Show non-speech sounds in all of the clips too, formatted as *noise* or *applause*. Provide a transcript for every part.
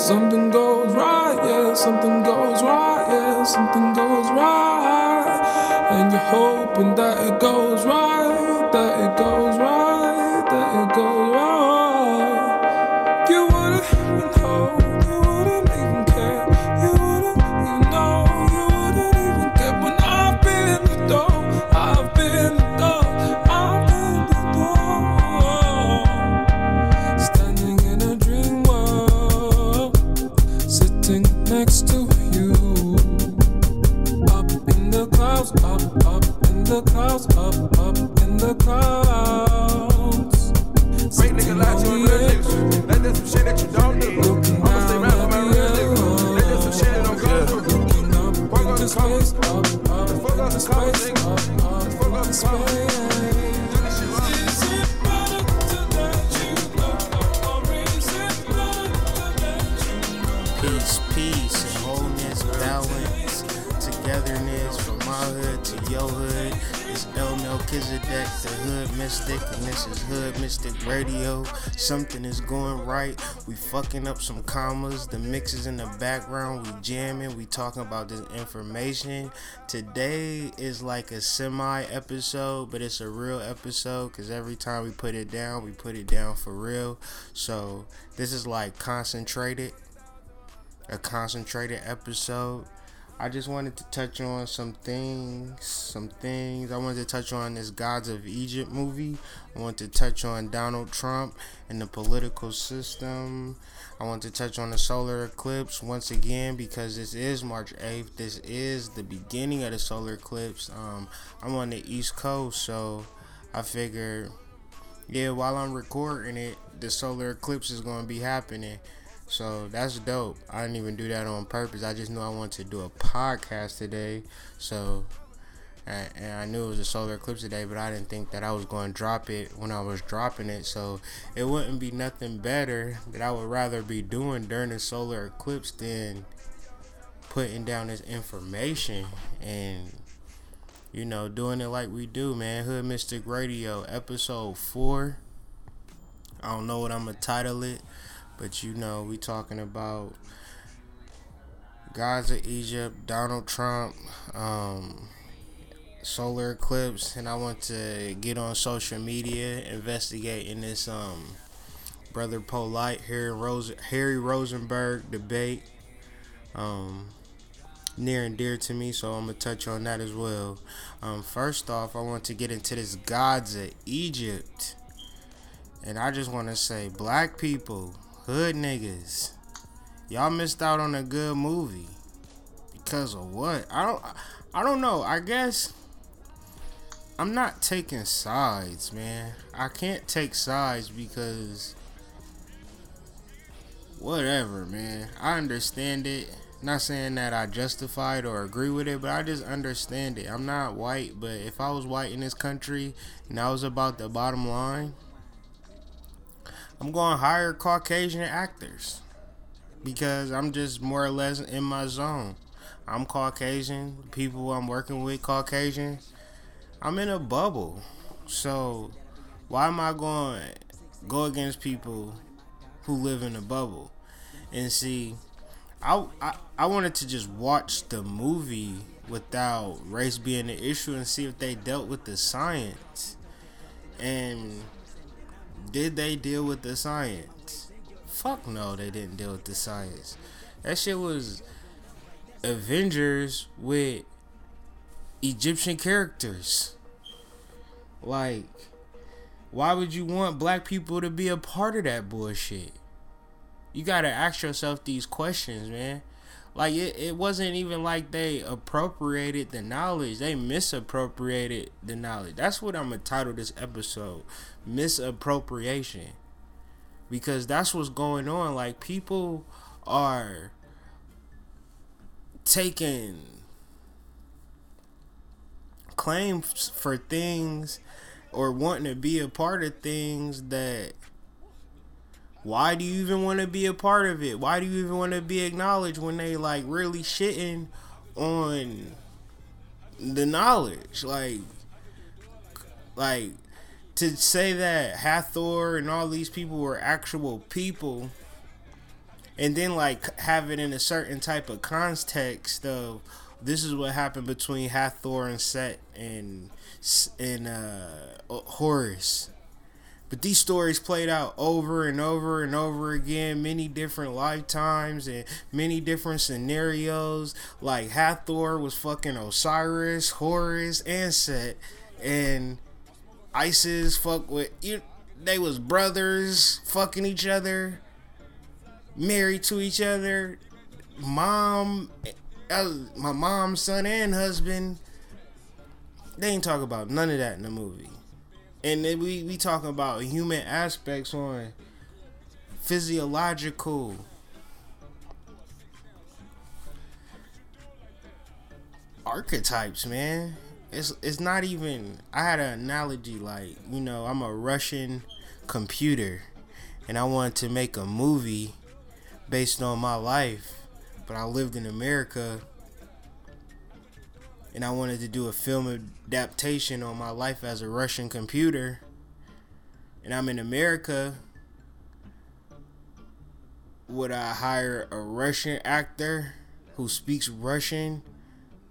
something goes right, yeah, something goes right, yeah, something goes right. And you're hoping that it goes right, that it goes right, that it goes togetherness from my hood to your hood. It's El Melchizedek, the hood mystic, and this is Hood Mystic Radio. Something is going right. We fucking up some commas. The mixes in the background. We jamming. We talking about this information. Today is like a semi episode, but it's a real episode because every time we put it down, we put it down for real. So this is like concentrated a concentrated episode. I just wanted to touch on some things, some things. I wanted to touch on this Gods of Egypt movie. I wanted to touch on Donald Trump and the political system. I want to touch on the solar eclipse once again because this is March 8th. This is the beginning of the solar eclipse. Um, I'm on the East Coast, so I figured, yeah, while I'm recording it, the solar eclipse is going to be happening. So that's dope. I didn't even do that on purpose. I just knew I wanted to do a podcast today. So, and, I knew it was a solar eclipse today, but I didn't think that I was going to drop it when I was dropping it. So it wouldn't be nothing better that I would rather be doing during the solar eclipse than putting down this information and you know doing it like we do, man. Hood Mystic Radio, episode four. I don't know what I'm gonna title it. But you know, we talking about of Egypt, Donald Trump, um, solar eclipse, and I want to get on social media investigating this um brother Polight Harry Rose Harry Rosenberg debate. Um near and dear to me, so I'm gonna touch on that as well. Um, first off, I want to get into this gods of Egypt, and I just want to say, black people, hood niggas, y'all missed out on a good movie because of what? I don't, I don't know. I guess I'm not taking sides, man. I can't take sides because whatever, man. I understand it. Not saying that I justify it or agree with it, but I just understand it. I'm not white, but if I was white in this country and I was about the bottom line, I'm going to hire Caucasian actors because I'm just more or less in my zone. I'm Caucasian. People I'm working with Caucasian. I'm in a bubble. So why am I going go against people who live in a bubble? And see, I, I I wanted to just watch the movie without race being an issue and see if they dealt with the science. And did they deal with the science? Fuck no, they didn't deal with the science. That shit was Avengers with Egyptian characters. Like, why would you want black people to be a part of that bullshit? You gotta ask yourself these questions, man. Like it, it wasn't even like they appropriated the knowledge. They misappropriated the knowledge. That's what I'm gonna title this episode. Misappropriation. Because that's what's going on. Like people are taking claims for things or wanting to be a part of things that why do you even want to be a part of it? Why do you even want to be acknowledged when they like really shitting on the knowledge? Like, like to say that Hathor and all these people were actual people and then like have it in a certain type of context of this is what happened between Hathor and Set and and uh, Horus. But these stories played out over and over and over again, many different lifetimes and many different scenarios. Like Hathor was fucking Osiris, Horus, and Set, and Isis fuck with you. They was brothers fucking each other, married to each other. Mom, uh, my mom's son and husband. They ain't talk about none of that in the movie. And then we we talking about human aspects on physiological archetypes, man. It's it's not even I had an analogy like, you know, I'm a Russian computer and I wanted to make a movie based on my life, but I lived in America and I wanted to do a film adaptation on my life as a Russian computer, and I'm in America, would I hire a Russian actor who speaks Russian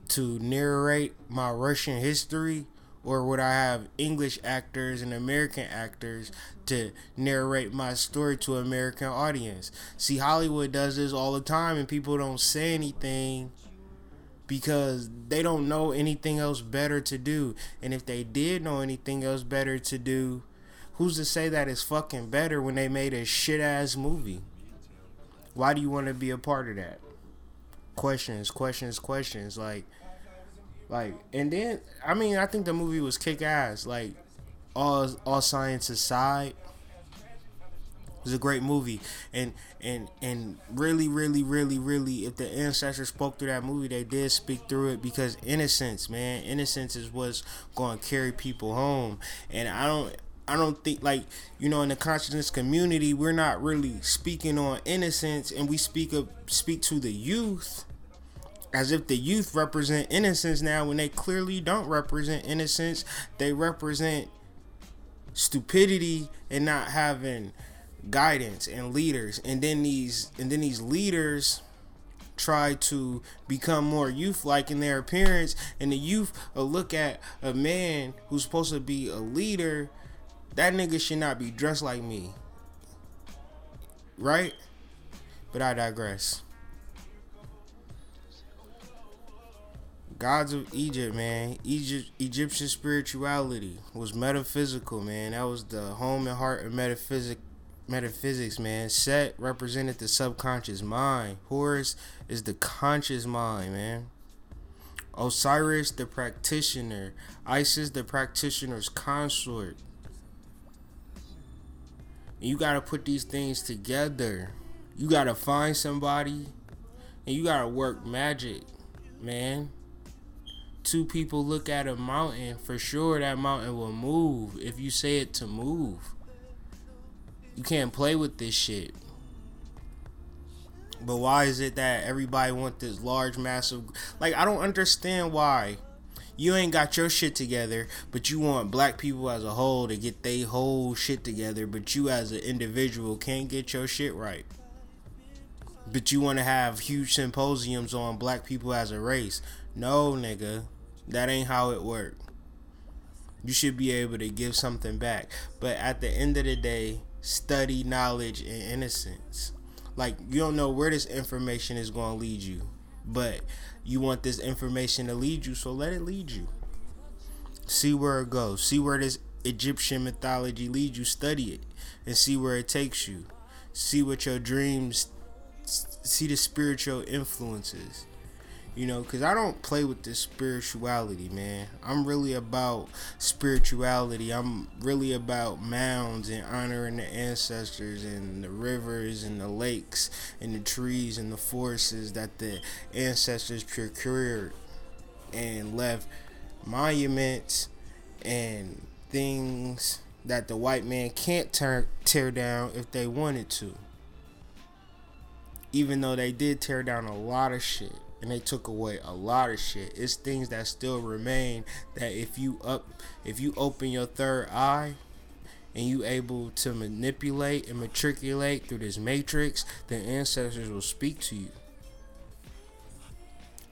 to narrate my Russian history? Or would I have English actors and American actors to narrate my story to an American audience? See, Hollywood does this all the time and people don't say anything because they don't know anything else better to do. And if they did know anything else better to do, who's to say that it's fucking better when they made a shit ass movie? Why do you want to be a part of that? Questions, questions, questions. Like, like, and then I mean, I think the movie was kick ass. Like, all all science aside, it was a great movie, and and and really, really, really, really, if the ancestors spoke through that movie, they did speak through it because innocence, man, innocence is what's going to carry people home, and I don't. I don't think like you know in the consciousness community we're not really speaking on innocence and we speak of speak to the youth as if the youth represent innocence now when they clearly don't represent innocence they represent stupidity and not having guidance and leaders. And then these and then these leaders try to become more youth like in their appearance. And the youth look at a man who's supposed to be a leader. That nigga should not be dressed like me. Right? But i digress. Gods of Egypt, man. Egypt, Egyptian spirituality was metaphysical, man. That was the home and heart of metaphysics metaphysics, man. Set represented the subconscious mind. Horus is the conscious mind, man. Osiris, the practitioner. Isis, the practitioner's consort. And you gotta put these things together. You gotta find somebody and you gotta work magic, man. Two people look at a mountain, for sure that mountain will move if you say it to move. You can't play with this shit. But why is it that everybody want this large, massive? Like I don't understand why you ain't got your shit together, but you want black people as a whole to get their whole shit together, but you as an individual can't get your shit right. But you want to have huge symposiums on black people as a race. No, nigga. That ain't how it works. You should be able to give something back. But at the end of the day, study, knowledge, and innocence. Like you don't know where this information is going to lead you, but you want this information to lead you, so let it lead you. See where it goes. See where this Egyptian mythology leads you. Study it and see where it takes you. See what your dreams. See the spiritual influences you know because i don't play with this spirituality man. I'm really about spirituality. I'm really about mounds and honoring the ancestors and the rivers and the lakes and the trees and the forests that the ancestors procured and left monuments and things that the white man can't tear, tear down if they wanted to even though they did tear down a lot of shit and they took away a lot of shit. It's things that still remain that if you up if you open your third eye, and you able to manipulate and matriculate through this matrix, the ancestors will speak to you.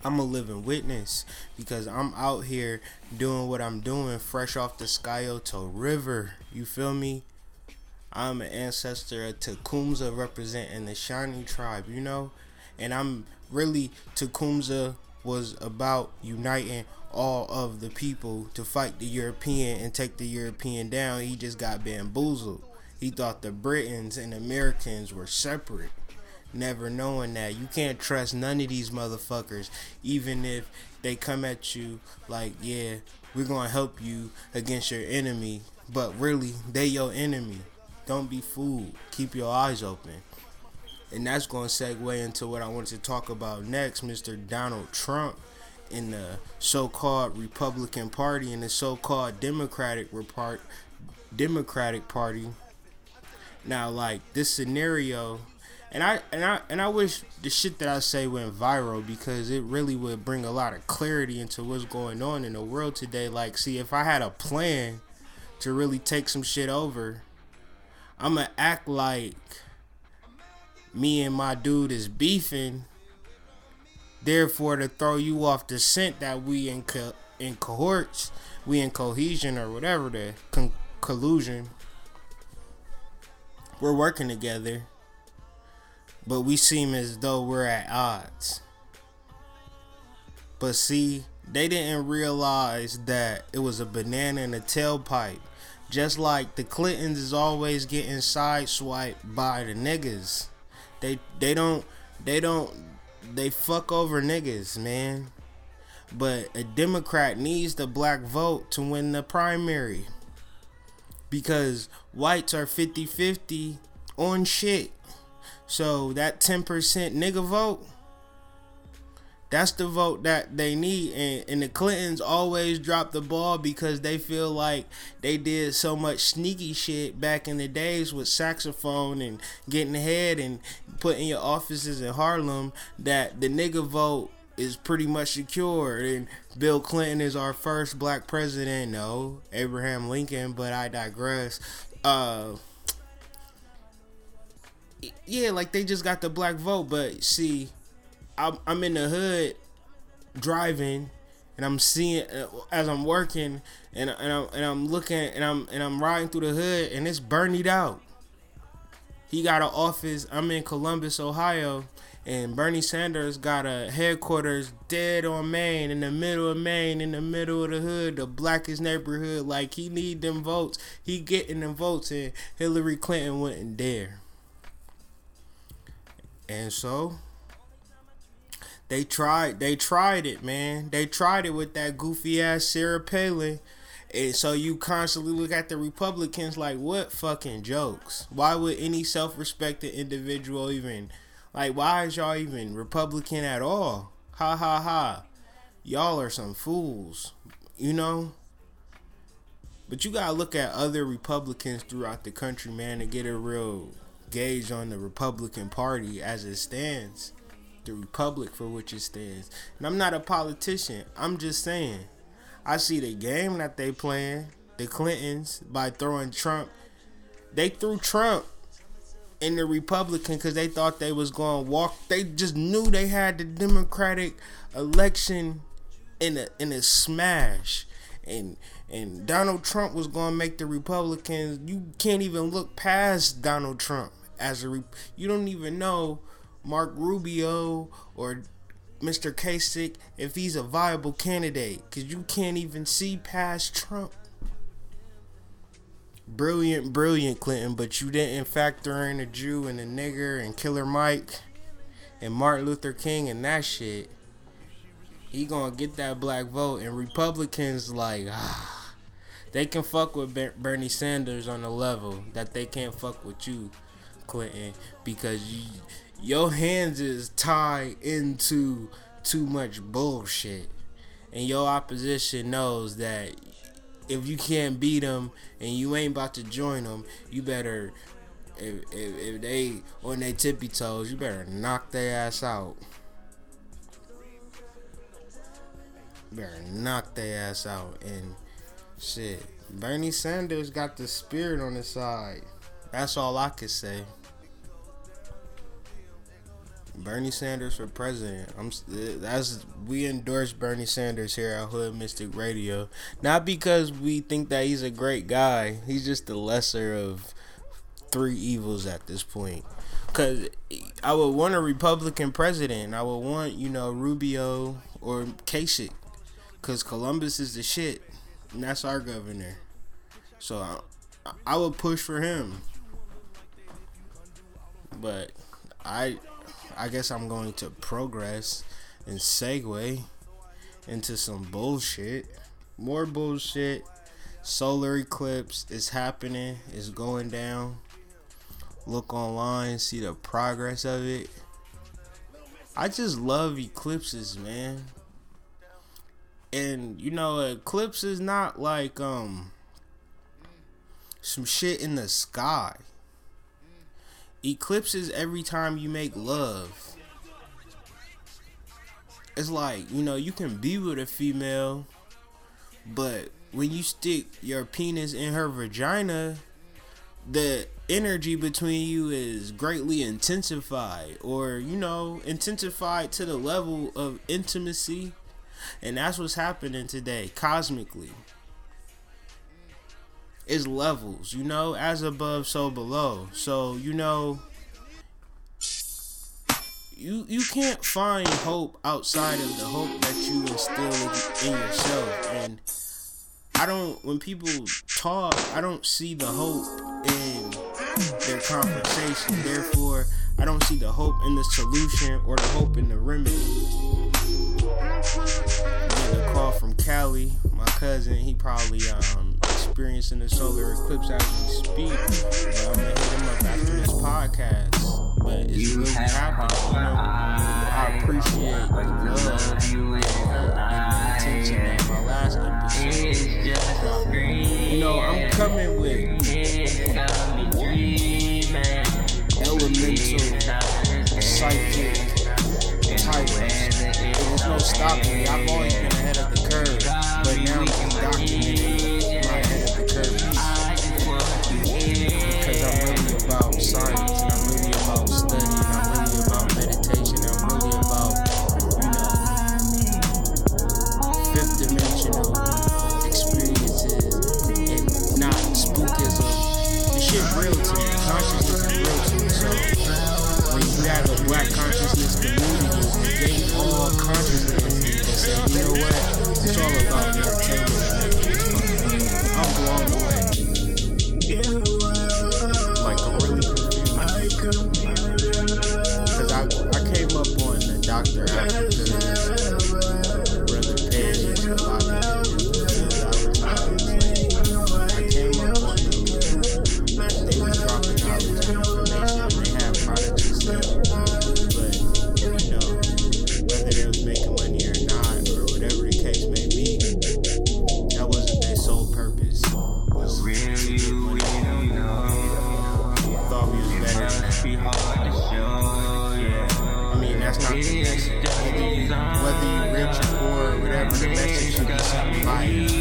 I'm a living witness because I'm out here doing what I'm doing fresh off the Scioto River. You feel me? I'm an ancestor of Tecumseh representing the Shawnee tribe, you know? And I'm really, Tecumseh was about uniting all of the people to fight the European and take the European down. He just got bamboozled. He thought the Britons and Americans were separate. Never knowing that you can't trust none of these motherfuckers, even if they come at you like, yeah, we're gonna help you against your enemy, but really they your enemy. Don't be fooled. Keep your eyes open. And that's going to segue into what I want to talk about next, Mr. Donald Trump in the so-called Republican Party and the so-called Democratic Repart Democratic Party. Now, like this scenario, and I and I and I wish the shit that I say went viral because it really would bring a lot of clarity into what's going on in the world today. Like, see, if I had a plan to really take some shit over, I'ma act like me and my dude is beefing. Therefore, to throw you off the scent that we in co- in cohorts, we in cohesion or whatever the con- collusion. We're working together, but we seem as though we're at odds. But see, they didn't realize that it was a banana in a tailpipe. Just like the Clintons is always getting sideswiped by the niggas. They they don't they don't they fuck over niggas, man. But a Democrat needs the black vote to win the primary. Because whites are 50-50 on shit. So that 10% nigga vote that's the vote that they need and, and the clintons always drop the ball because they feel like they did so much sneaky shit back in the days with saxophone and getting ahead and putting your offices in harlem that the nigga vote is pretty much secured and bill clinton is our first black president. No abraham lincoln but i digress. Uh yeah like they just got the black vote but see I'm, I'm in the hood driving and I'm seeing uh, as I'm working and and I'm, and I'm looking and I'm and I'm riding through the hood and it's burned out. He got an office. I'm in Columbus, Ohio, and Bernie Sanders got a headquarters dead on Main, in the middle of Main, in the middle of the hood, the blackest neighborhood. Like he need them votes. He getting them votes, and Hillary Clinton wouldn't dare. And so they tried. They tried it, man. They tried it with that goofy ass Sarah Palin. And so you constantly look at the Republicans like, what fucking jokes? Why would any self respecting individual even, like, why is y'all even Republican at all? Ha ha ha. Y'all are some fools, you know? But you gotta look at other Republicans throughout the country, man, to get a real gauge on the Republican Party as it stands the republic for which it stands. And I'm not a politician. I'm just saying. I see the game that they playing, the Clintons, by throwing Trump. They threw Trump in the Republican because they thought they was going to walk. They just knew they had the Democratic election in a in a smash, and and Donald Trump was going to make the Republicans. You can't even look past Donald Trump as a. You don't even know Mark Rubio or Mr. Kasich if he's a viable candidate because you can't even see past Trump. Brilliant, brilliant Clinton, but you didn't factor in a Jew and a nigger and Killer Mike and Martin Luther King and that shit. He gonna get that black vote, and Republicans like ah, *sighs* they can fuck with Bernie Sanders on the level that they can't fuck with you, Clinton, because you your hands is tied into too much bullshit. And your opposition knows that if you can't beat them and you ain't about to join them, you better, if, if, if they on their tippy toes, you better knock their ass out. Better knock their ass out. And Shit, Bernie Sanders got the spirit on his side. That's all I could say. Bernie Sanders for president. I'm eh, that's we endorse Bernie Sanders here at Hood Mystic Radio. Not because we think that he's a great guy. He's just the lesser of three evils at this point. Cause I would want a Republican president. I would want you know Rubio or Kasich. Cause Columbus is the shit, and that's our governor. So I, I would push for him. But I I guess I'm going to progress and segue into some bullshit. More bullshit. Solar eclipse is happening. It's going down. Look online, see the progress of it. I just love eclipses, man. And you know, eclipse is not like um some shit in the sky eclipses every time you make love. It's like, you know, you can be with a female, but when you stick your penis in her vagina, the energy between you is greatly intensified or, you know, intensified to the level of intimacy. And that's what's happening today, cosmically is levels, you know, as above, so below. So, you know, you you can't find hope outside of the hope that you instill in yourself. And I don't when people talk, I don't see the hope in their conversation. Therefore, I don't see the hope in the solution or the hope in the remedy. Getting a call from Cali, my cousin. He probably um experiencing the solar eclipse as we speak. But I'm gonna hit him up after this podcast. But it's really happening. You know, I appreciate the love you and the attention in my last episode. You know, I'm coming with elemental, psychic titles. There's no stopping me. I've always be rich or poor whatever, the message should be something like